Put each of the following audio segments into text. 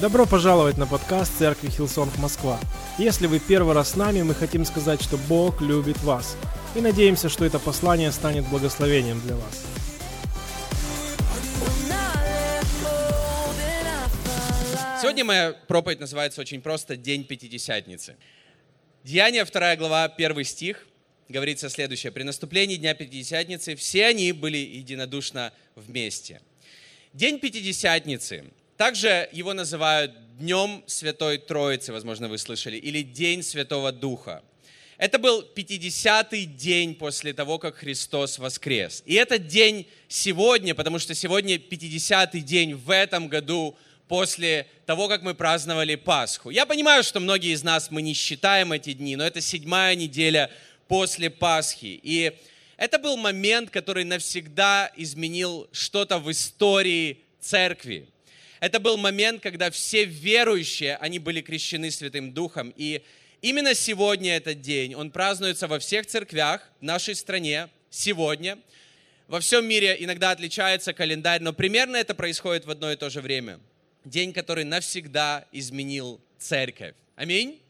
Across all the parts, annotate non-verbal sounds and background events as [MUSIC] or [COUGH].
Добро пожаловать на подкаст Церкви Hillsong Москва. Если вы первый раз с нами, мы хотим сказать, что Бог любит вас. И надеемся, что это послание станет благословением для вас. Сегодня моя проповедь называется очень просто «День Пятидесятницы». Деяние, 2 глава, 1 стих, говорится следующее. «При наступлении Дня Пятидесятницы все они были единодушно вместе». День Пятидесятницы также его называют Днем Святой Троицы, возможно, вы слышали, или День Святого Духа. Это был 50-й день после того, как Христос воскрес. И этот день сегодня, потому что сегодня 50-й день в этом году после того, как мы праздновали Пасху. Я понимаю, что многие из нас, мы не считаем эти дни, но это седьмая неделя после Пасхи. И это был момент, который навсегда изменил что-то в истории церкви. Это был момент, когда все верующие, они были крещены Святым Духом. И именно сегодня этот день, он празднуется во всех церквях в нашей стране, сегодня. Во всем мире иногда отличается календарь, но примерно это происходит в одно и то же время. День, который навсегда изменил церковь. Аминь.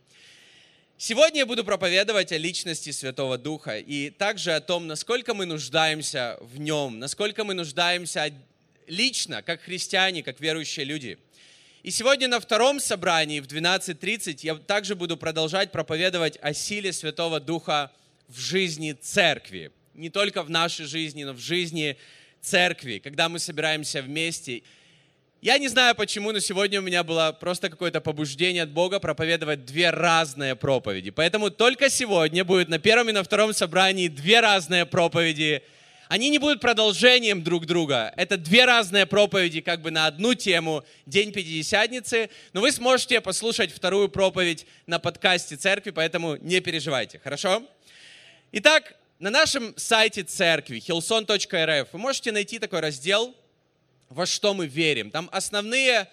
Сегодня я буду проповедовать о личности Святого Духа и также о том, насколько мы нуждаемся в нем, насколько мы нуждаемся лично, как христиане, как верующие люди. И сегодня на втором собрании в 12.30 я также буду продолжать проповедовать о силе Святого Духа в жизни церкви. Не только в нашей жизни, но в жизни церкви, когда мы собираемся вместе. Я не знаю почему, но сегодня у меня было просто какое-то побуждение от Бога проповедовать две разные проповеди. Поэтому только сегодня будет на первом и на втором собрании две разные проповеди – они не будут продолжением друг друга. Это две разные проповеди как бы на одну тему День Пятидесятницы. Но вы сможете послушать вторую проповедь на подкасте церкви, поэтому не переживайте, хорошо? Итак, на нашем сайте церкви hillson.rf вы можете найти такой раздел «Во что мы верим». Там основные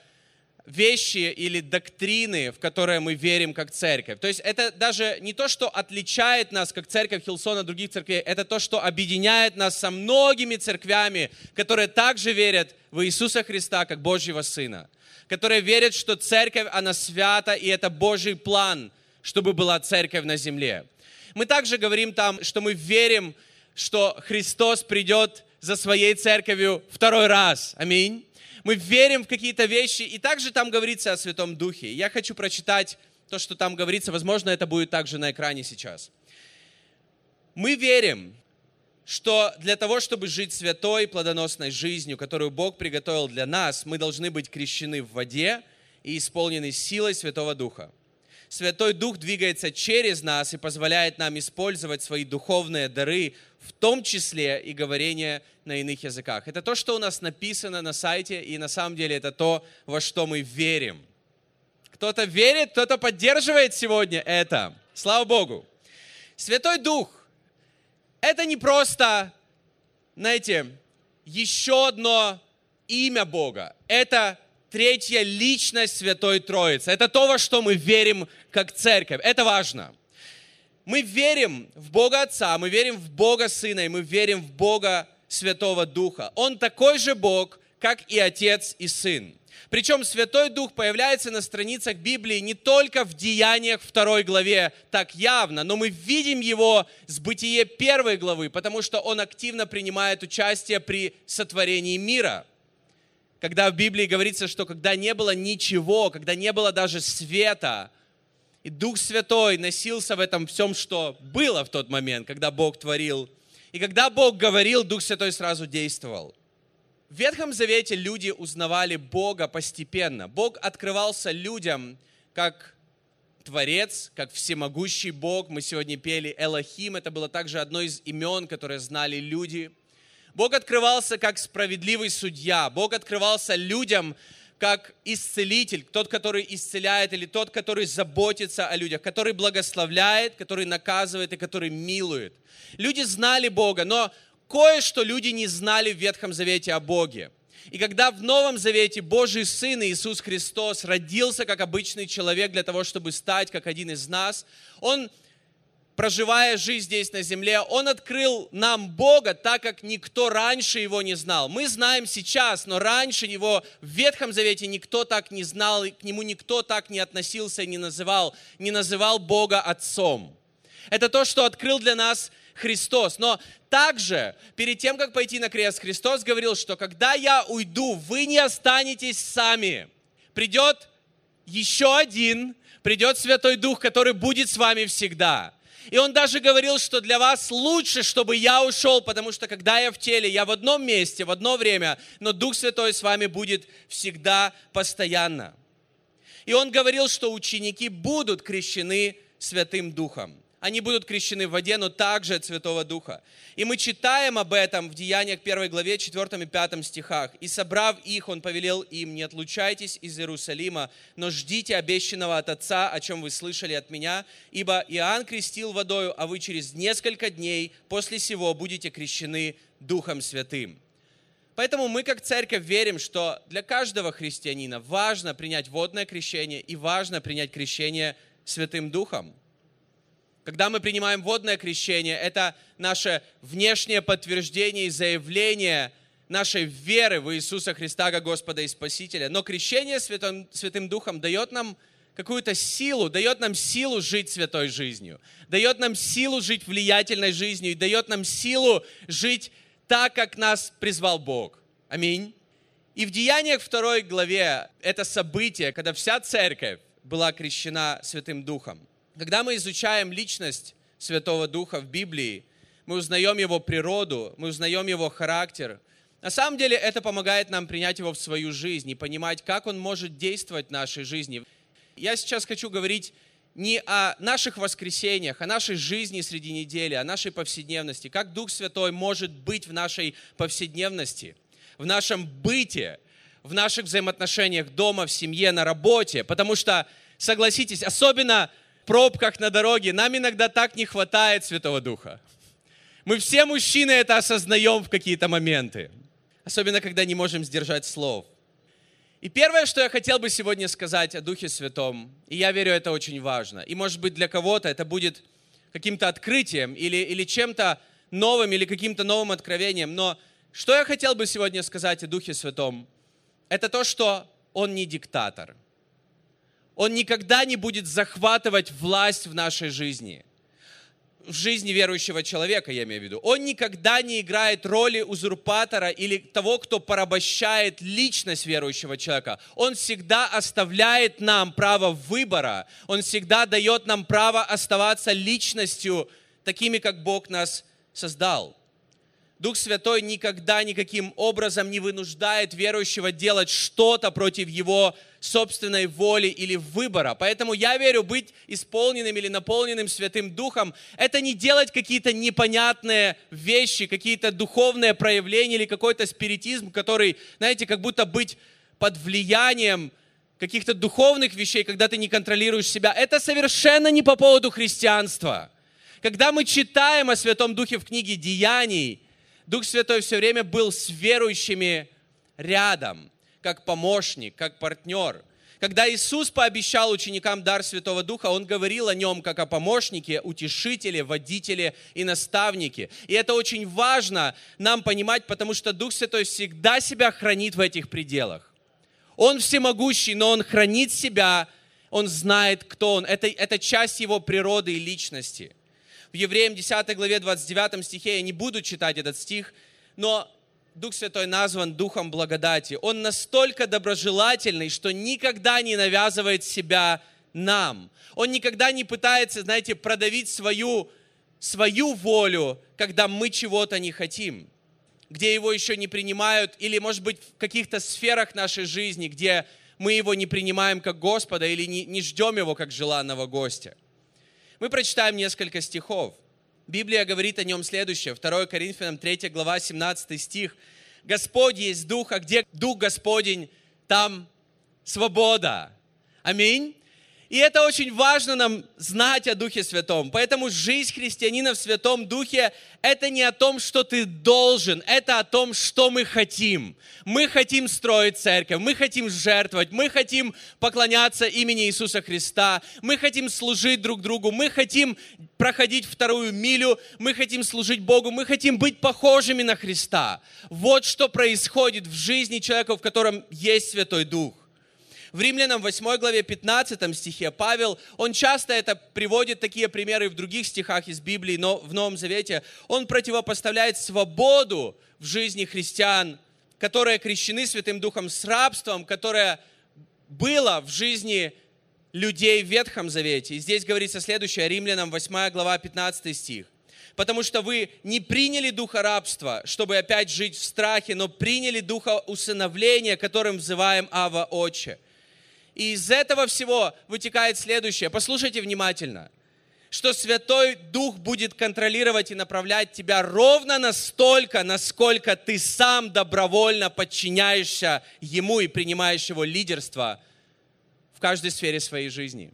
вещи или доктрины, в которые мы верим как церковь. То есть это даже не то, что отличает нас как церковь Хилсона от других церквей, это то, что объединяет нас со многими церквями, которые также верят в Иисуса Христа как Божьего Сына, которые верят, что церковь, она свята, и это Божий план, чтобы была церковь на земле. Мы также говорим там, что мы верим, что Христос придет за своей церковью второй раз. Аминь мы верим в какие-то вещи, и также там говорится о Святом Духе. Я хочу прочитать то, что там говорится, возможно, это будет также на экране сейчас. Мы верим, что для того, чтобы жить святой, плодоносной жизнью, которую Бог приготовил для нас, мы должны быть крещены в воде и исполнены силой Святого Духа. Святой Дух двигается через нас и позволяет нам использовать свои духовные дары, в том числе и говорение на иных языках. Это то, что у нас написано на сайте, и на самом деле это то, во что мы верим. Кто-то верит, кто-то поддерживает сегодня это. Слава Богу. Святой Дух – это не просто, знаете, еще одно имя Бога. Это третья личность Святой Троицы. Это то, во что мы верим как церковь. Это важно. Мы верим в Бога Отца, мы верим в Бога Сына, и мы верим в Бога Святого Духа. Он такой же Бог, как и Отец и Сын. Причем Святой Дух появляется на страницах Библии не только в Деяниях второй главе так явно, но мы видим его с бытие первой главы, потому что он активно принимает участие при сотворении мира – когда в Библии говорится, что когда не было ничего, когда не было даже света, и Дух Святой носился в этом всем, что было в тот момент, когда Бог творил. И когда Бог говорил, Дух Святой сразу действовал. В Ветхом Завете люди узнавали Бога постепенно. Бог открывался людям как Творец, как всемогущий Бог. Мы сегодня пели Элохим, это было также одно из имен, которое знали люди – Бог открывался как справедливый судья. Бог открывался людям как исцелитель, тот, который исцеляет, или тот, который заботится о людях, который благословляет, который наказывает и который милует. Люди знали Бога, но кое-что люди не знали в Ветхом Завете о Боге. И когда в Новом Завете Божий Сын Иисус Христос родился как обычный человек для того, чтобы стать как один из нас, Он проживая жизнь здесь на земле, Он открыл нам Бога так, как никто раньше Его не знал. Мы знаем сейчас, но раньше Его в Ветхом Завете никто так не знал, и к Нему никто так не относился и не называл, не называл Бога Отцом. Это то, что открыл для нас Христос. Но также, перед тем, как пойти на крест, Христос говорил, что когда я уйду, вы не останетесь сами. Придет еще один, придет Святой Дух, который будет с вами всегда. И он даже говорил, что для вас лучше, чтобы я ушел, потому что когда я в теле, я в одном месте, в одно время, но Дух Святой с вами будет всегда, постоянно. И он говорил, что ученики будут крещены Святым Духом они будут крещены в воде, но также от Святого Духа. И мы читаем об этом в Деяниях 1 главе 4 и 5 стихах. «И собрав их, он повелел им, не отлучайтесь из Иерусалима, но ждите обещанного от Отца, о чем вы слышали от меня, ибо Иоанн крестил водою, а вы через несколько дней после сего будете крещены Духом Святым». Поэтому мы как церковь верим, что для каждого христианина важно принять водное крещение и важно принять крещение Святым Духом – когда мы принимаем водное крещение, это наше внешнее подтверждение и заявление нашей веры в Иисуса Христа как Господа и Спасителя. Но крещение Святым, Святым Духом дает нам какую-то силу, дает нам силу жить святой жизнью, дает нам силу жить влиятельной жизнью и дает нам силу жить так, как нас призвал Бог. Аминь. И в Деяниях второй главе это событие, когда вся церковь была крещена Святым Духом. Когда мы изучаем личность Святого Духа в Библии, мы узнаем Его природу, мы узнаем Его характер. На самом деле это помогает нам принять Его в свою жизнь и понимать, как Он может действовать в нашей жизни. Я сейчас хочу говорить не о наших воскресениях, о нашей жизни среди недели, о нашей повседневности, как Дух Святой может быть в нашей повседневности, в нашем быте, в наших взаимоотношениях дома, в семье, на работе. Потому что, согласитесь, особенно пробках на дороге, нам иногда так не хватает Святого Духа. Мы все мужчины это осознаем в какие-то моменты. Особенно, когда не можем сдержать слов. И первое, что я хотел бы сегодня сказать о Духе Святом, и я верю, это очень важно. И может быть для кого-то это будет каким-то открытием или, или чем-то новым, или каким-то новым откровением. Но что я хотел бы сегодня сказать о Духе Святом, это то, что Он не диктатор – он никогда не будет захватывать власть в нашей жизни. В жизни верующего человека, я имею в виду. Он никогда не играет роли узурпатора или того, кто порабощает личность верующего человека. Он всегда оставляет нам право выбора. Он всегда дает нам право оставаться личностью, такими, как Бог нас создал. Дух Святой никогда никаким образом не вынуждает верующего делать что-то против его собственной воли или выбора. Поэтому я верю, быть исполненным или наполненным Святым Духом – это не делать какие-то непонятные вещи, какие-то духовные проявления или какой-то спиритизм, который, знаете, как будто быть под влиянием каких-то духовных вещей, когда ты не контролируешь себя. Это совершенно не по поводу христианства. Когда мы читаем о Святом Духе в книге «Деяний», Дух Святой все время был с верующими рядом, как помощник, как партнер. Когда Иисус пообещал ученикам дар Святого Духа, Он говорил о нем как о помощнике, утешителе, водителе и наставнике. И это очень важно нам понимать, потому что Дух Святой всегда себя хранит в этих пределах. Он всемогущий, но Он хранит себя, Он знает, кто Он. Это, это часть Его природы и личности в Евреям 10 главе 29 стихе, я не буду читать этот стих, но Дух Святой назван Духом благодати. Он настолько доброжелательный, что никогда не навязывает себя нам. Он никогда не пытается, знаете, продавить свою, свою волю, когда мы чего-то не хотим, где его еще не принимают, или, может быть, в каких-то сферах нашей жизни, где мы его не принимаем как Господа или не, не ждем его как желанного гостя. Мы прочитаем несколько стихов. Библия говорит о нем следующее. 2 Коринфянам 3 глава 17 стих. Господь есть Дух, а где Дух Господень, там свобода. Аминь. И это очень важно нам знать о Духе Святом. Поэтому жизнь христианина в Святом Духе – это не о том, что ты должен, это о том, что мы хотим. Мы хотим строить церковь, мы хотим жертвовать, мы хотим поклоняться имени Иисуса Христа, мы хотим служить друг другу, мы хотим проходить вторую милю, мы хотим служить Богу, мы хотим быть похожими на Христа. Вот что происходит в жизни человека, в котором есть Святой Дух. В Римлянам 8 главе 15 стихе Павел, он часто это приводит, такие примеры в других стихах из Библии, но в Новом Завете, он противопоставляет свободу в жизни христиан, которые крещены Святым Духом с рабством, которое было в жизни людей в Ветхом Завете. И здесь говорится следующее, Римлянам 8 глава 15 стих. «Потому что вы не приняли духа рабства, чтобы опять жить в страхе, но приняли духа усыновления, которым взываем Ава Отче». И из этого всего вытекает следующее. Послушайте внимательно. Что Святой Дух будет контролировать и направлять тебя ровно настолько, насколько ты сам добровольно подчиняешься Ему и принимаешь Его лидерство в каждой сфере своей жизни.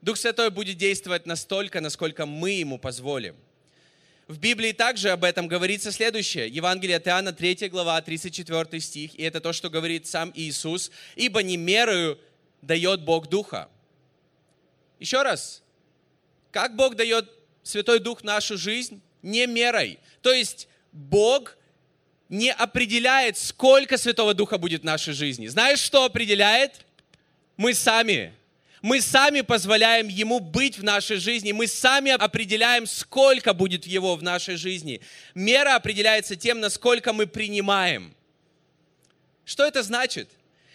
Дух Святой будет действовать настолько, насколько мы Ему позволим. В Библии также об этом говорится следующее. Евангелие от Иоанна, 3 глава, 34 стих. И это то, что говорит сам Иисус. «Ибо не мерою дает Бог Духа. Еще раз, как Бог дает Святой Дух нашу жизнь? Не мерой. То есть Бог не определяет, сколько Святого Духа будет в нашей жизни. Знаешь, что определяет? Мы сами. Мы сами позволяем Ему быть в нашей жизни. Мы сами определяем, сколько будет Его в нашей жизни. Мера определяется тем, насколько мы принимаем. Что это значит?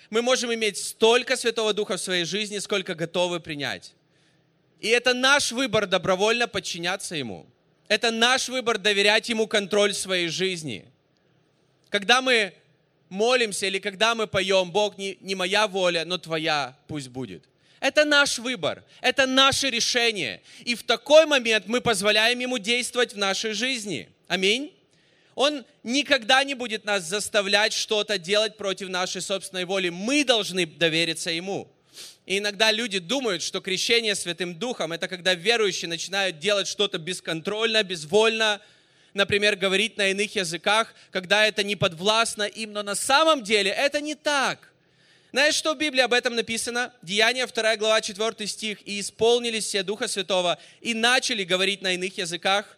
Мы можем иметь столько Святого Духа в своей жизни, сколько готовы принять. И это наш выбор добровольно подчиняться Ему. Это наш выбор доверять Ему контроль своей жизни. Когда мы молимся или когда мы поем, Бог, не, не моя воля, но Твоя пусть будет. Это наш выбор, это наше решение. И в такой момент мы позволяем Ему действовать в нашей жизни. Аминь. Он никогда не будет нас заставлять что-то делать против нашей собственной воли. Мы должны довериться Ему. И иногда люди думают, что крещение Святым Духом – это когда верующие начинают делать что-то бесконтрольно, безвольно, например, говорить на иных языках, когда это не подвластно им, но на самом деле это не так. Знаешь, что в Библии об этом написано? Деяние 2 глава 4 стих. «И исполнились все Духа Святого, и начали говорить на иных языках,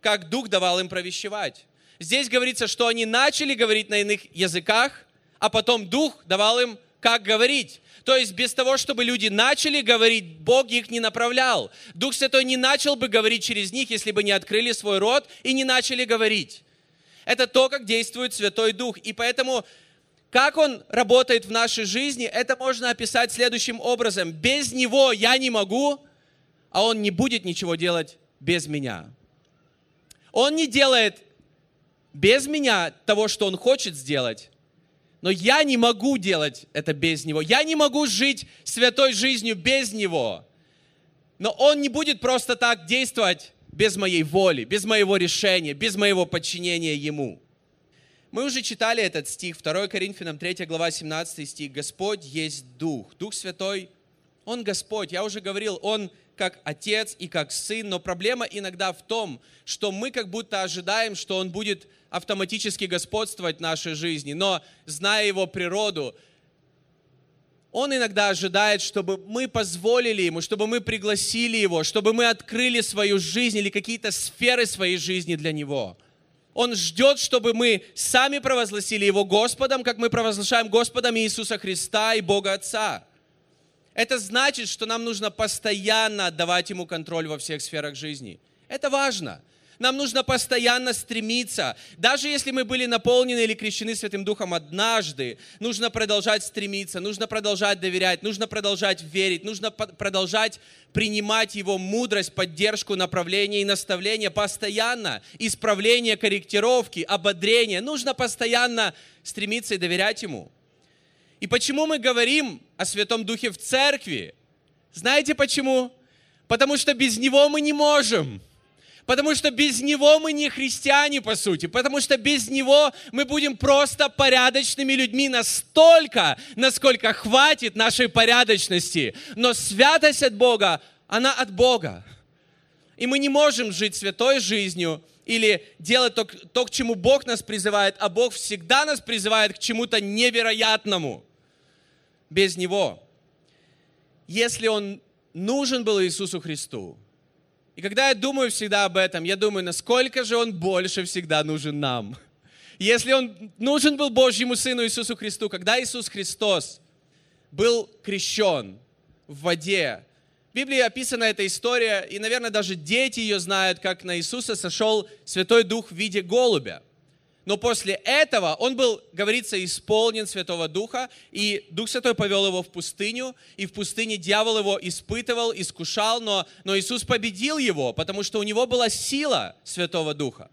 как Дух давал им провещевать». Здесь говорится, что они начали говорить на иных языках, а потом Дух давал им, как говорить. То есть без того, чтобы люди начали говорить, Бог их не направлял. Дух Святой не начал бы говорить через них, если бы не открыли свой рот и не начали говорить. Это то, как действует Святой Дух. И поэтому, как Он работает в нашей жизни, это можно описать следующим образом. Без Него я не могу, а Он не будет ничего делать без меня. Он не делает без меня того, что Он хочет сделать, но я не могу делать это без Него. Я не могу жить святой жизнью без Него. Но Он не будет просто так действовать без моей воли, без моего решения, без моего подчинения Ему. Мы уже читали этот стих, 2 Коринфянам 3 глава 17 стих. Господь есть Дух. Дух Святой, Он Господь. Я уже говорил, Он как отец и как сын, но проблема иногда в том, что мы как будто ожидаем, что Он будет автоматически господствовать в нашей жизни, но зная Его природу, Он иногда ожидает, чтобы мы позволили Ему, чтобы мы пригласили Его, чтобы мы открыли свою жизнь или какие-то сферы своей жизни для Него. Он ждет, чтобы мы сами провозгласили Его Господом, как мы провозглашаем Господом Иисуса Христа и Бога Отца. Это значит, что нам нужно постоянно отдавать Ему контроль во всех сферах жизни. Это важно. Нам нужно постоянно стремиться. Даже если мы были наполнены или крещены Святым Духом однажды, нужно продолжать стремиться, нужно продолжать доверять, нужно продолжать верить, нужно продолжать принимать Его мудрость, поддержку, направление и наставление постоянно. Исправление, корректировки, ободрение. Нужно постоянно стремиться и доверять Ему. И почему мы говорим о Святом Духе в церкви? Знаете почему? Потому что без Него мы не можем. Потому что без Него мы не христиане, по сути. Потому что без Него мы будем просто порядочными людьми настолько, насколько хватит нашей порядочности. Но святость от Бога, она от Бога. И мы не можем жить святой жизнью или делать то, то, к чему Бог нас призывает, а Бог всегда нас призывает к чему-то невероятному без Него. Если Он нужен был Иисусу Христу, и когда я думаю всегда об этом, я думаю, насколько же Он больше всегда нужен нам. Если Он нужен был Божьему Сыну Иисусу Христу, когда Иисус Христос был крещен в воде, в Библии описана эта история, и, наверное, даже дети ее знают, как на Иисуса сошел Святой Дух в виде голубя. Но после этого он был, говорится, исполнен Святого Духа, и Дух Святой повел его в пустыню, и в пустыне дьявол его испытывал, искушал, но, но Иисус победил его, потому что у него была сила Святого Духа.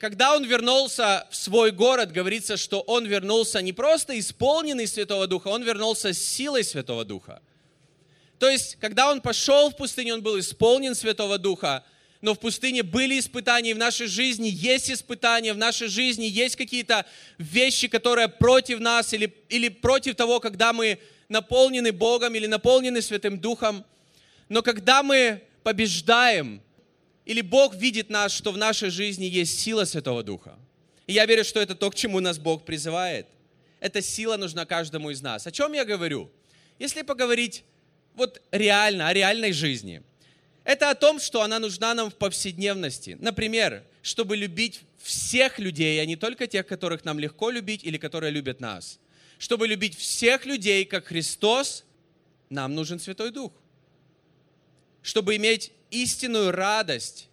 Когда он вернулся в свой город, говорится, что он вернулся не просто исполненный Святого Духа, он вернулся с силой Святого Духа. То есть, когда он пошел в пустыню, он был исполнен Святого Духа, но в пустыне были испытания, и в нашей жизни есть испытания, в нашей жизни есть какие-то вещи, которые против нас или, или против того, когда мы наполнены Богом или наполнены Святым Духом. Но когда мы побеждаем, или Бог видит нас, что в нашей жизни есть сила Святого Духа. И я верю, что это то, к чему нас Бог призывает. Эта сила нужна каждому из нас. О чем я говорю? Если поговорить вот реально, о реальной жизни. Это о том, что она нужна нам в повседневности. Например, чтобы любить всех людей, а не только тех, которых нам легко любить или которые любят нас. Чтобы любить всех людей, как Христос, нам нужен Святой Дух. Чтобы иметь истинную радость,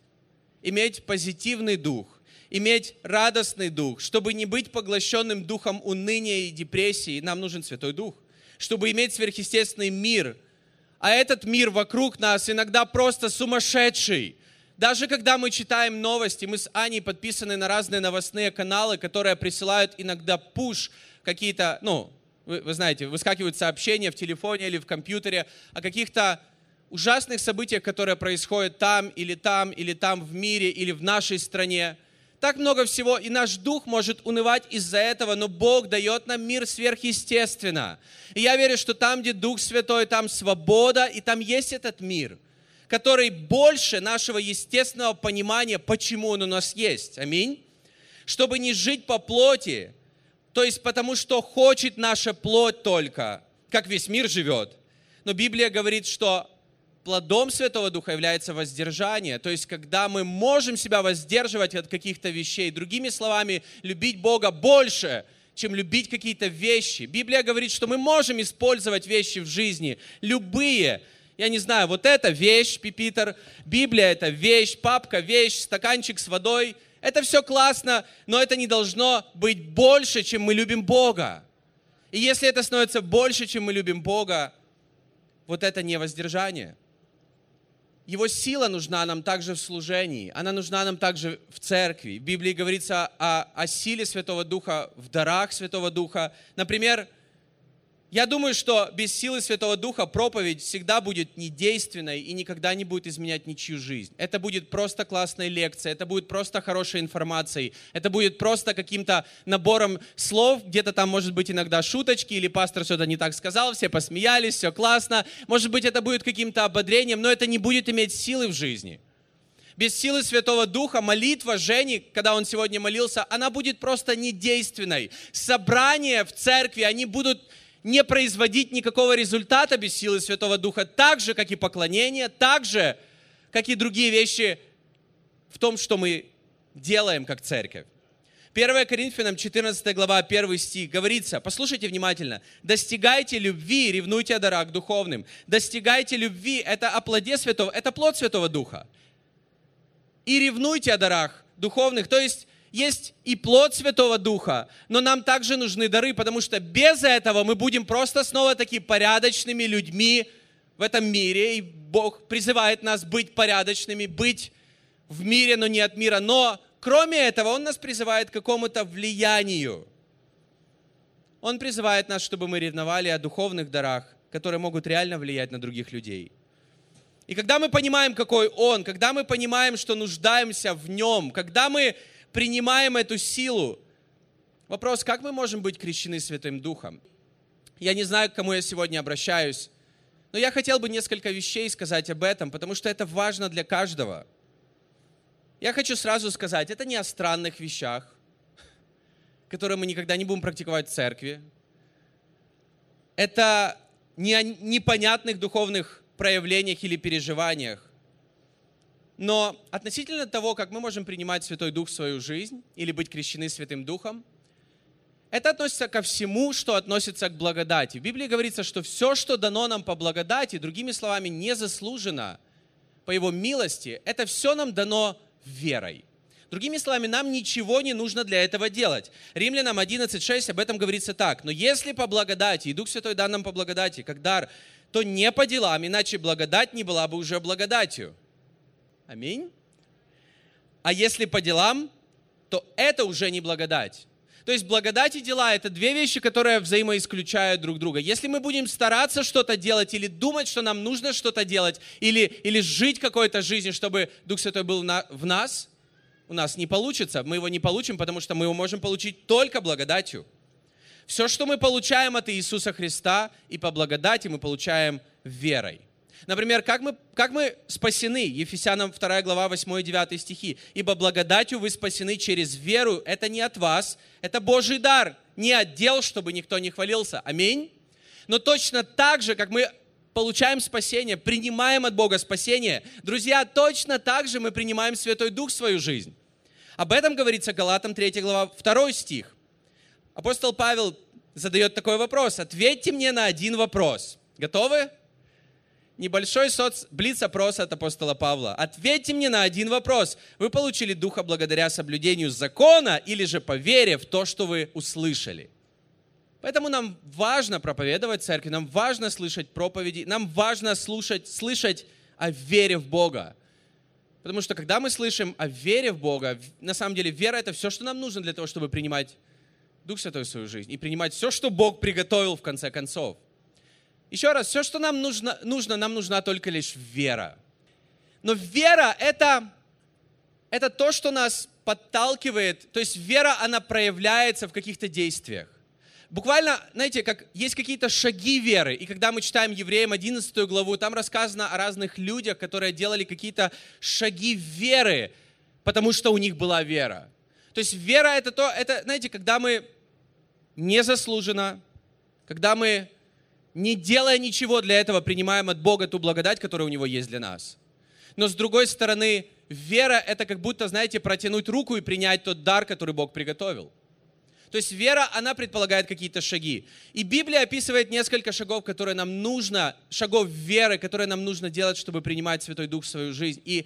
иметь позитивный дух, иметь радостный дух, чтобы не быть поглощенным духом уныния и депрессии, нам нужен Святой Дух. Чтобы иметь сверхъестественный мир – а этот мир вокруг нас иногда просто сумасшедший. Даже когда мы читаем новости, мы с Аней подписаны на разные новостные каналы, которые присылают иногда пуш какие-то, ну, вы, вы знаете, выскакивают сообщения в телефоне или в компьютере о каких-то ужасных событиях, которые происходят там или там, или там в мире, или в нашей стране так много всего, и наш дух может унывать из-за этого, но Бог дает нам мир сверхъестественно. И я верю, что там, где Дух Святой, там свобода, и там есть этот мир, который больше нашего естественного понимания, почему он у нас есть. Аминь. Чтобы не жить по плоти, то есть потому, что хочет наша плоть только, как весь мир живет. Но Библия говорит, что плодом Святого Духа является воздержание. То есть, когда мы можем себя воздерживать от каких-то вещей. Другими словами, любить Бога больше, чем любить какие-то вещи. Библия говорит, что мы можем использовать вещи в жизни, любые. Я не знаю, вот эта вещь, пипитер, Библия это вещь, папка вещь, стаканчик с водой. Это все классно, но это не должно быть больше, чем мы любим Бога. И если это становится больше, чем мы любим Бога, вот это не воздержание – его сила нужна нам также в служении, она нужна нам также в церкви. В Библии говорится о, о силе Святого Духа, в дарах Святого Духа. Например, я думаю, что без силы Святого Духа проповедь всегда будет недейственной и никогда не будет изменять ничью жизнь. Это будет просто классная лекция, это будет просто хорошей информацией, это будет просто каким-то набором слов, где-то там может быть иногда шуточки, или пастор что-то не так сказал, все посмеялись, все классно. Может быть, это будет каким-то ободрением, но это не будет иметь силы в жизни. Без силы Святого Духа молитва Жени, когда он сегодня молился, она будет просто недейственной. Собрания в церкви, они будут не производить никакого результата без силы Святого Духа, так же, как и поклонение, так же, как и другие вещи в том, что мы делаем как церковь. 1 Коринфянам 14 глава 1 стих говорится, послушайте внимательно, «Достигайте любви, ревнуйте о дарах духовным». Достигайте любви – это о плоде Святого, это плод Святого Духа. И ревнуйте о дарах духовных, то есть есть и плод Святого Духа, но нам также нужны дары, потому что без этого мы будем просто снова таки порядочными людьми в этом мире, и Бог призывает нас быть порядочными, быть в мире, но не от мира. Но кроме этого, Он нас призывает к какому-то влиянию. Он призывает нас, чтобы мы ревновали о духовных дарах, которые могут реально влиять на других людей. И когда мы понимаем, какой Он, когда мы понимаем, что нуждаемся в Нем, когда мы принимаем эту силу, вопрос, как мы можем быть крещены Святым Духом? Я не знаю, к кому я сегодня обращаюсь, но я хотел бы несколько вещей сказать об этом, потому что это важно для каждого. Я хочу сразу сказать, это не о странных вещах, которые мы никогда не будем практиковать в церкви. Это не о непонятных духовных проявлениях или переживаниях. Но относительно того, как мы можем принимать Святой Дух в свою жизнь или быть крещены Святым Духом, это относится ко всему, что относится к благодати. В Библии говорится, что все, что дано нам по благодати, другими словами, не заслужено по Его милости, это все нам дано верой. Другими словами, нам ничего не нужно для этого делать. Римлянам 11.6 об этом говорится так. Но если по благодати, и Дух Святой дан нам по благодати, как дар, то не по делам, иначе благодать не была бы уже благодатью. Аминь. А если по делам, то это уже не благодать. То есть благодать и дела – это две вещи, которые взаимоисключают друг друга. Если мы будем стараться что-то делать или думать, что нам нужно что-то делать, или, или жить какой-то жизнью, чтобы Дух Святой был на, в нас, у нас не получится. Мы его не получим, потому что мы его можем получить только благодатью. Все, что мы получаем от Иисуса Христа, и по благодати мы получаем верой. Например, как мы, как мы спасены? Ефесянам 2 глава 8 и 9 стихи. «Ибо благодатью вы спасены через веру. Это не от вас, это Божий дар, не от дел, чтобы никто не хвалился». Аминь. Но точно так же, как мы получаем спасение, принимаем от Бога спасение, друзья, точно так же мы принимаем Святой Дух в свою жизнь. Об этом говорится Галатам 3 глава 2 стих. Апостол Павел задает такой вопрос. Ответьте мне на один вопрос. Готовы? Небольшой соц... блиц-опрос от апостола Павла. Ответьте мне на один вопрос. Вы получили Духа благодаря соблюдению закона или же по вере в то, что вы услышали? Поэтому нам важно проповедовать церкви, нам важно слышать проповеди, нам важно слушать, слышать о вере в Бога. Потому что когда мы слышим о вере в Бога, на самом деле вера это все, что нам нужно для того, чтобы принимать Дух Святой в свою жизнь и принимать все, что Бог приготовил в конце концов. Еще раз, все, что нам нужно, нужно нам нужна только лишь вера. Но вера это, это то, что нас подталкивает, то есть вера, она проявляется в каких-то действиях. Буквально, знаете, как есть какие-то шаги веры, и когда мы читаем Евреям 11 главу, там рассказано о разных людях, которые делали какие-то шаги веры, потому что у них была вера. То есть вера это то, это, знаете, когда мы незаслуженно, когда мы не делая ничего для этого, принимаем от Бога ту благодать, которая у Него есть для нас. Но с другой стороны, вера – это как будто, знаете, протянуть руку и принять тот дар, который Бог приготовил. То есть вера, она предполагает какие-то шаги. И Библия описывает несколько шагов, которые нам нужно, шагов веры, которые нам нужно делать, чтобы принимать Святой Дух в свою жизнь. И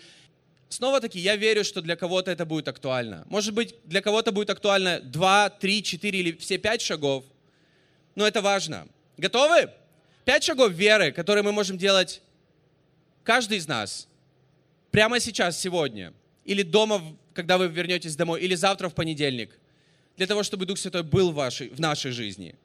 снова-таки я верю, что для кого-то это будет актуально. Может быть, для кого-то будет актуально 2, 3, 4 или все 5 шагов. Но это важно. Готовы? Пять шагов веры, которые мы можем делать каждый из нас прямо сейчас, сегодня, или дома, когда вы вернетесь домой, или завтра в понедельник, для того, чтобы Дух Святой был в, вашей, в нашей жизни.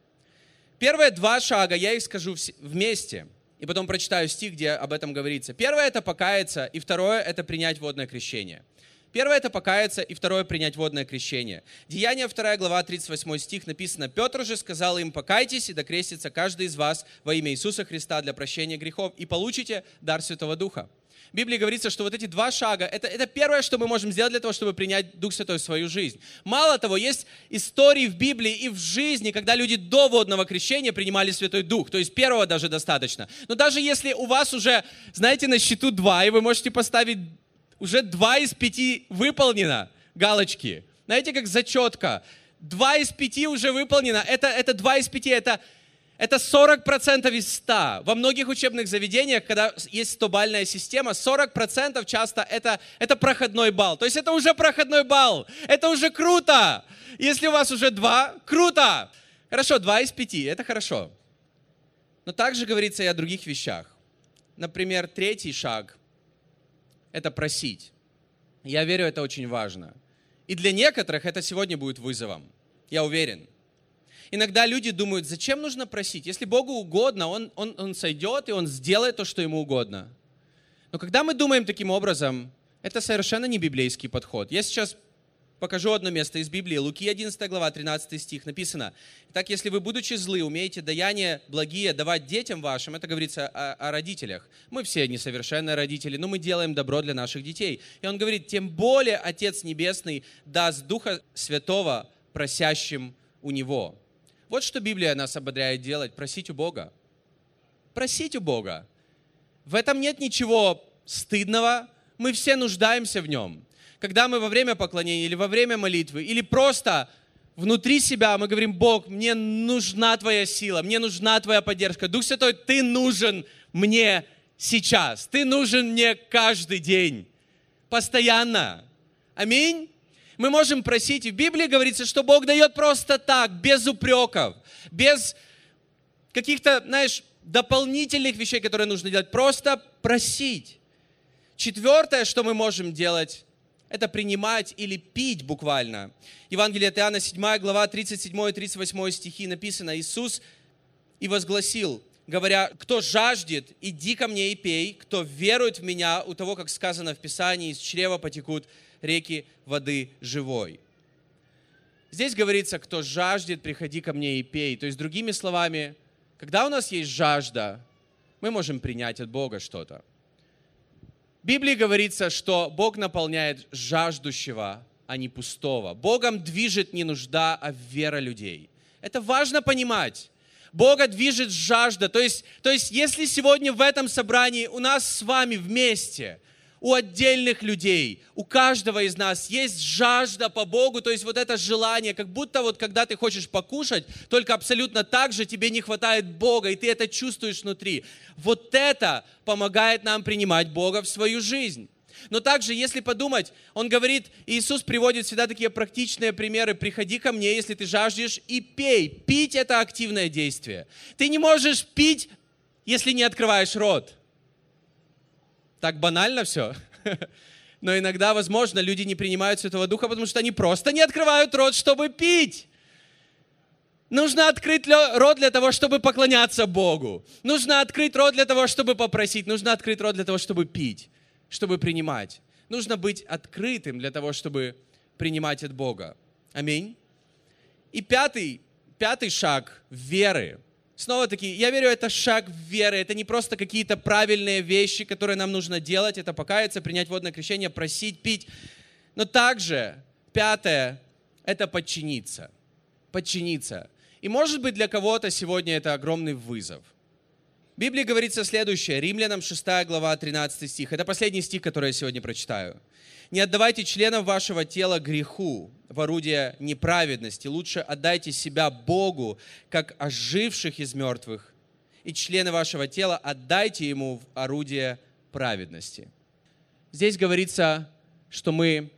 Первые два шага, я их скажу вместе, и потом прочитаю стих, где об этом говорится. Первое – это покаяться, и второе – это принять водное крещение – Первое – это покаяться, и второе – принять водное крещение. Деяние 2 глава, 38 стих написано, «Петр же сказал им, покайтесь, и докрестится каждый из вас во имя Иисуса Христа для прощения грехов, и получите дар Святого Духа». В Библии говорится, что вот эти два шага это, это первое, что мы можем сделать для того, чтобы принять Дух Святой в свою жизнь. Мало того, есть истории в Библии и в жизни, когда люди до водного крещения принимали Святой Дух. То есть первого даже достаточно. Но даже если у вас уже, знаете, на счету два, и вы можете поставить уже два из пяти выполнено, галочки. Знаете, как зачетка. Два из пяти уже выполнено. Это, это два из пяти, это, это 40% из 100. Во многих учебных заведениях, когда есть 100-бальная система, 40% часто это, это проходной балл. То есть это уже проходной балл. Это уже круто. Если у вас уже два, круто. Хорошо, два из пяти, это хорошо. Но также говорится и о других вещах. Например, третий шаг – это просить. Я верю, это очень важно. И для некоторых это сегодня будет вызовом. Я уверен. Иногда люди думают, зачем нужно просить? Если Богу угодно, Он, он, он сойдет и Он сделает то, что Ему угодно. Но когда мы думаем таким образом, это совершенно не библейский подход. Я сейчас покажу одно место из Библии. Луки 11 глава, 13 стих написано. «Так, если вы, будучи злы, умеете даяния благие давать детям вашим», это говорится о, о родителях. Мы все несовершенные родители, но мы делаем добро для наших детей. И он говорит, тем более Отец Небесный даст Духа Святого просящим у Него. Вот что Библия нас ободряет делать, просить у Бога. Просить у Бога. В этом нет ничего стыдного, мы все нуждаемся в нем. Когда мы во время поклонения или во время молитвы, или просто внутри себя мы говорим, Бог, мне нужна Твоя сила, мне нужна Твоя поддержка. Дух Святой, Ты нужен мне сейчас, Ты нужен мне каждый день, постоянно. Аминь. Мы можем просить, и в Библии говорится, что Бог дает просто так, без упреков, без каких-то, знаешь, дополнительных вещей, которые нужно делать. Просто просить. Четвертое, что мы можем делать, это принимать или пить буквально. Евангелие от Иоанна, 7 глава, 37 и 38 стихи написано, Иисус и возгласил, говоря, кто жаждет, иди ко мне и пей, кто верует в меня, у того, как сказано в Писании, из чрева потекут реки воды живой. Здесь говорится, кто жаждет, приходи ко мне и пей. То есть, другими словами, когда у нас есть жажда, мы можем принять от Бога что-то. В Библии говорится, что Бог наполняет жаждущего, а не пустого. Богом движет не нужда, а вера людей. Это важно понимать. Бога движет жажда. То есть, то есть, если сегодня в этом собрании у нас с вами вместе у отдельных людей, у каждого из нас есть жажда по Богу, то есть вот это желание, как будто вот когда ты хочешь покушать, только абсолютно так же тебе не хватает Бога, и ты это чувствуешь внутри. Вот это помогает нам принимать Бога в свою жизнь. Но также, если подумать, он говорит, Иисус приводит всегда такие практичные примеры. Приходи ко мне, если ты жаждешь, и пей. Пить – это активное действие. Ты не можешь пить, если не открываешь рот. Так банально все. [LAUGHS] Но иногда, возможно, люди не принимают Святого Духа, потому что они просто не открывают рот, чтобы пить. Нужно открыть рот для того, чтобы поклоняться Богу. Нужно открыть рот для того, чтобы попросить. Нужно открыть рот для того, чтобы пить, чтобы принимать. Нужно быть открытым для того, чтобы принимать от Бога. Аминь. И пятый, пятый шаг веры – Снова таки, я верю, это шаг веры, это не просто какие-то правильные вещи, которые нам нужно делать, это покаяться, принять водное крещение, просить, пить. Но также, пятое, это подчиниться. Подчиниться. И может быть для кого-то сегодня это огромный вызов. В Библии говорится следующее, Римлянам 6 глава 13 стих. Это последний стих, который я сегодня прочитаю. Не отдавайте членов вашего тела греху в орудие неправедности. Лучше отдайте себя Богу, как оживших из мертвых, и члены вашего тела отдайте Ему в орудие праведности. Здесь говорится, что мы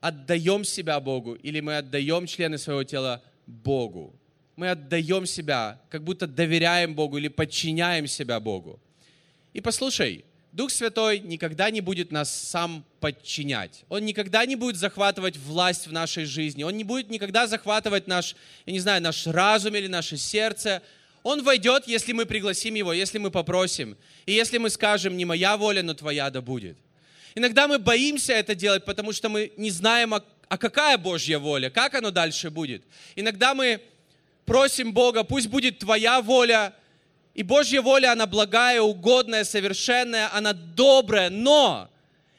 отдаем себя Богу, или мы отдаем члены своего тела Богу. Мы отдаем себя, как будто доверяем Богу или подчиняем себя Богу. И послушай, Дух Святой никогда не будет нас сам подчинять. Он никогда не будет захватывать власть в нашей жизни. Он не будет никогда захватывать наш, я не знаю, наш разум или наше сердце. Он войдет, если мы пригласим Его, если мы попросим. И если мы скажем, не моя воля, но твоя да будет. Иногда мы боимся это делать, потому что мы не знаем, а, а какая Божья воля, как оно дальше будет. Иногда мы просим Бога, пусть будет твоя воля, и Божья воля, она благая, угодная, совершенная, она добрая, но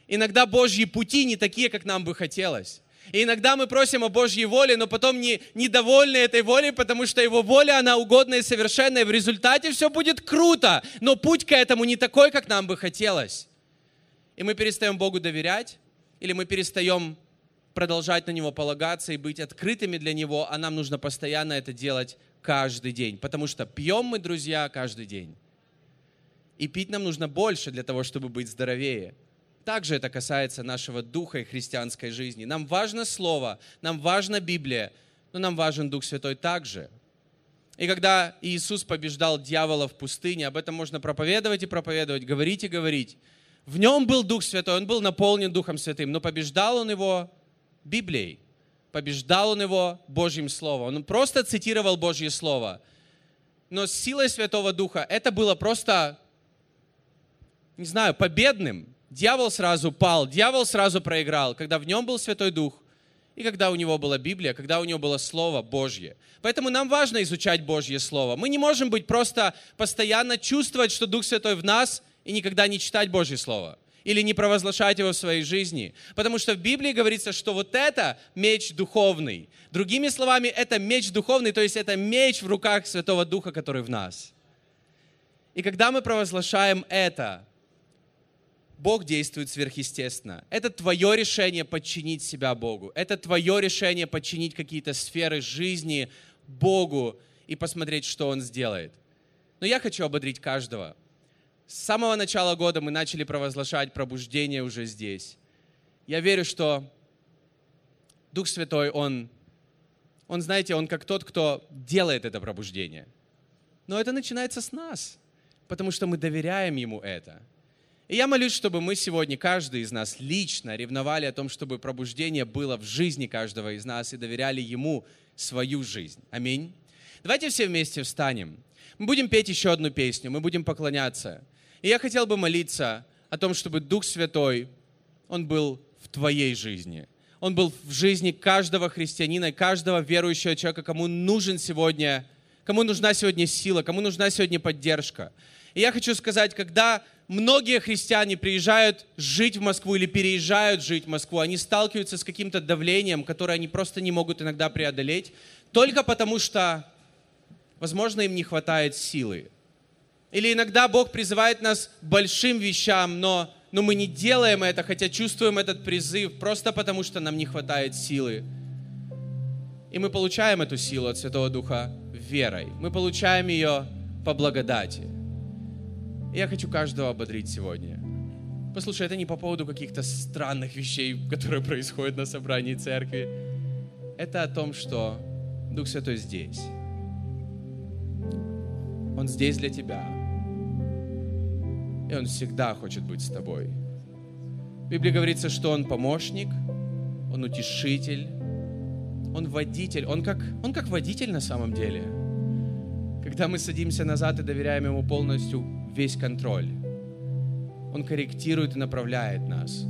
иногда Божьи пути не такие, как нам бы хотелось. И иногда мы просим о Божьей воле, но потом не, недовольны этой волей, потому что Его воля, она угодная и совершенная. В результате все будет круто, но путь к этому не такой, как нам бы хотелось. И мы перестаем Богу доверять, или мы перестаем продолжать на Него полагаться и быть открытыми для Него, а нам нужно постоянно это делать каждый день, потому что пьем мы, друзья, каждый день. И пить нам нужно больше для того, чтобы быть здоровее. Также это касается нашего духа и христианской жизни. Нам важно Слово, нам важна Библия, но нам важен Дух Святой также. И когда Иисус побеждал дьявола в пустыне, об этом можно проповедовать и проповедовать, говорить и говорить. В нем был Дух Святой, он был наполнен Духом Святым, но побеждал он его Библией побеждал он его Божьим Словом. Он просто цитировал Божье Слово. Но с силой Святого Духа это было просто не знаю, победным. Дьявол сразу пал, дьявол сразу проиграл, когда в нем был Святой Дух, и когда у него была Библия, когда у него было Слово Божье. Поэтому нам важно изучать Божье Слово. Мы не можем быть просто постоянно чувствовать, что Дух Святой в нас, и никогда не читать Божье Слово. Или не провозглашать его в своей жизни. Потому что в Библии говорится, что вот это меч духовный. Другими словами, это меч духовный, то есть это меч в руках Святого Духа, который в нас. И когда мы провозглашаем это, Бог действует сверхъестественно. Это твое решение подчинить себя Богу. Это твое решение подчинить какие-то сферы жизни Богу и посмотреть, что Он сделает. Но я хочу ободрить каждого. С самого начала года мы начали провозглашать пробуждение уже здесь. Я верю, что Дух Святой, Он, Он, знаете, Он как тот, кто делает это пробуждение. Но это начинается с нас, потому что мы доверяем Ему это – и я молюсь, чтобы мы сегодня, каждый из нас лично ревновали о том, чтобы пробуждение было в жизни каждого из нас и доверяли Ему свою жизнь. Аминь. Давайте все вместе встанем. Мы будем петь еще одну песню, мы будем поклоняться. И я хотел бы молиться о том, чтобы Дух Святой, Он был в твоей жизни. Он был в жизни каждого христианина, каждого верующего человека, кому нужен сегодня, кому нужна сегодня сила, кому нужна сегодня поддержка. И я хочу сказать, когда многие христиане приезжают жить в Москву или переезжают жить в Москву, они сталкиваются с каким-то давлением, которое они просто не могут иногда преодолеть, только потому что, возможно, им не хватает силы. Или иногда Бог призывает нас к большим вещам, но, но мы не делаем это, хотя чувствуем этот призыв, просто потому что нам не хватает силы. И мы получаем эту силу от Святого Духа верой. Мы получаем ее по благодати. И я хочу каждого ободрить сегодня. Послушай, это не по поводу каких-то странных вещей, которые происходят на собрании церкви. Это о том, что Дух Святой здесь. Он здесь для тебя. И Он всегда хочет быть с тобой. В Библии говорится, что Он помощник, Он утешитель, Он водитель. Он как, он как водитель на самом деле. Когда мы садимся назад и доверяем Ему полностью, весь контроль. Он корректирует и направляет нас.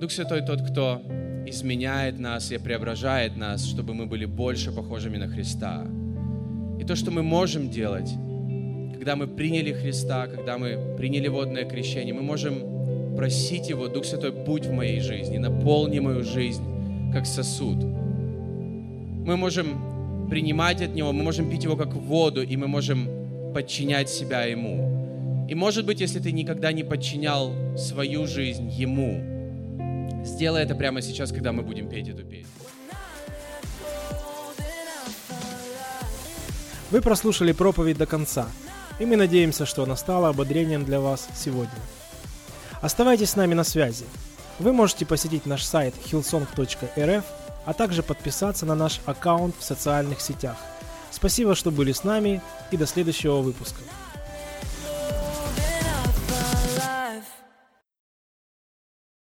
Дух Святой тот, кто изменяет нас и преображает нас, чтобы мы были больше похожими на Христа. И то, что мы можем делать, когда мы приняли Христа, когда мы приняли водное крещение, мы можем просить Его, Дух Святой, будь в моей жизни, наполни мою жизнь, как сосуд. Мы можем принимать от Него, мы можем пить Его как воду, и мы можем подчинять себя Ему. И может быть, если ты никогда не подчинял свою жизнь Ему, сделай это прямо сейчас, когда мы будем петь эту песню. Вы прослушали проповедь до конца, и мы надеемся, что она стала ободрением для вас сегодня. Оставайтесь с нами на связи. Вы можете посетить наш сайт hillsong.rf, а также подписаться на наш аккаунт в социальных сетях. Спасибо, что были с нами, и до следующего выпуска.